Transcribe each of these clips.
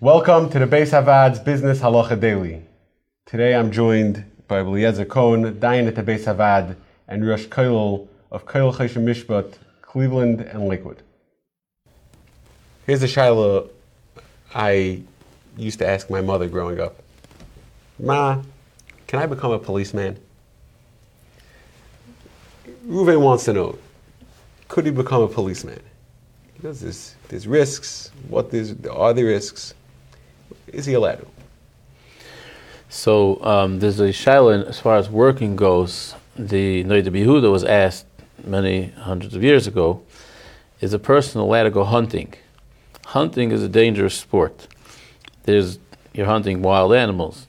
Welcome to the Beis HaVaad's Business Halacha Daily. Today I'm joined by Eliezer Cohen, Dayan at the Beis HaVaad, and Rosh Koilel of Koilel Choshen Mishpat, Cleveland and Lakewood. Here's a shiloh I used to ask my mother growing up. Ma, can I become a policeman? Ruven wants to know, could he become a policeman? Because there's, there's risks. What there's, are the risks? Is he allowed to? So um, there's a shiloh as far as working goes. The Noda B'Yehuda was asked many hundreds of years ago, is a person allowed to go hunting? Hunting is a dangerous sport. There's you're hunting wild animals.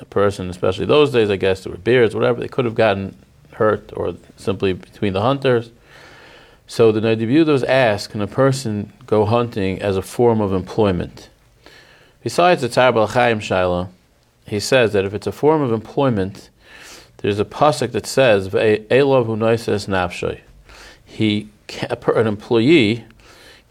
A person, especially those days, I guess there were bears, whatever, they could have gotten hurt or simply between the hunters. So the Noda B'Yehuda was asked, can a person go hunting as a form of employment? Besides the Tzar Chaim Shiloh, he says that if it's a form of employment, there's a pasuk that says, "Elov hu nafshay." He, an employee,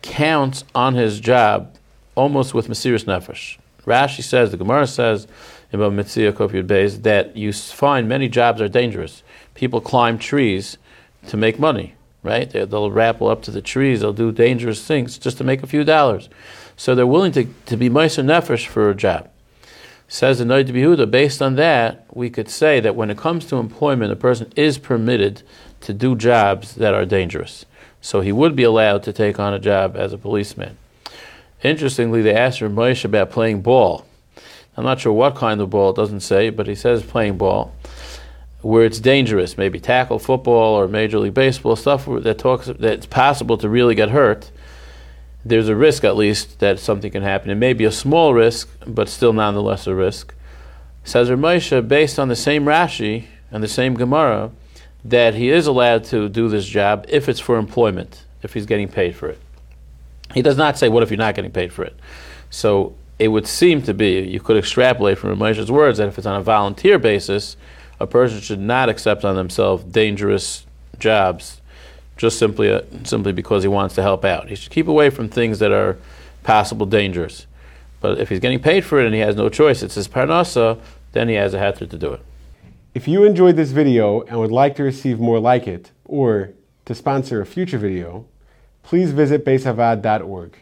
counts on his job almost with Mesiris Nefesh. Rashi says, the Gemara says, about Mitzvah Kofiyud Beis, that you find many jobs are dangerous. People climb trees to make money, right? They'll rappel up to the trees, they'll do dangerous things just to make a few dollars. So they're willing to, to be Meiser Nefesh for a job. Says the Noda B'Yehuda, based on that, we could say that when it comes to employment, a person is permitted to do jobs that are dangerous. So he would be allowed to take on a job as a policeman. Interestingly, they asked Ramesh about playing ball. I'm not sure what kind of ball, it doesn't say, but he says playing ball, where it's dangerous, maybe tackle football or Major League Baseball, stuff that talks that it's possible to really get hurt there's a risk at least that something can happen. It may be a small risk, but still nonetheless a risk. Says Ramosha, based on the same Rashi and the same Gemara, that he is allowed to do this job if it's for employment, if he's getting paid for it. He does not say, what if you're not getting paid for it? So it would seem to be, you could extrapolate from Ramosha's words, that if it's on a volunteer basis, a person should not accept on themselves dangerous jobs just simply uh, simply because he wants to help out. He should keep away from things that are possible dangers. But if he's getting paid for it and he has no choice, it's his parnasa, then he has a heter to do it. If you enjoyed this video and would like to receive more like it, or to sponsor a future video, please visit beishavaad.org.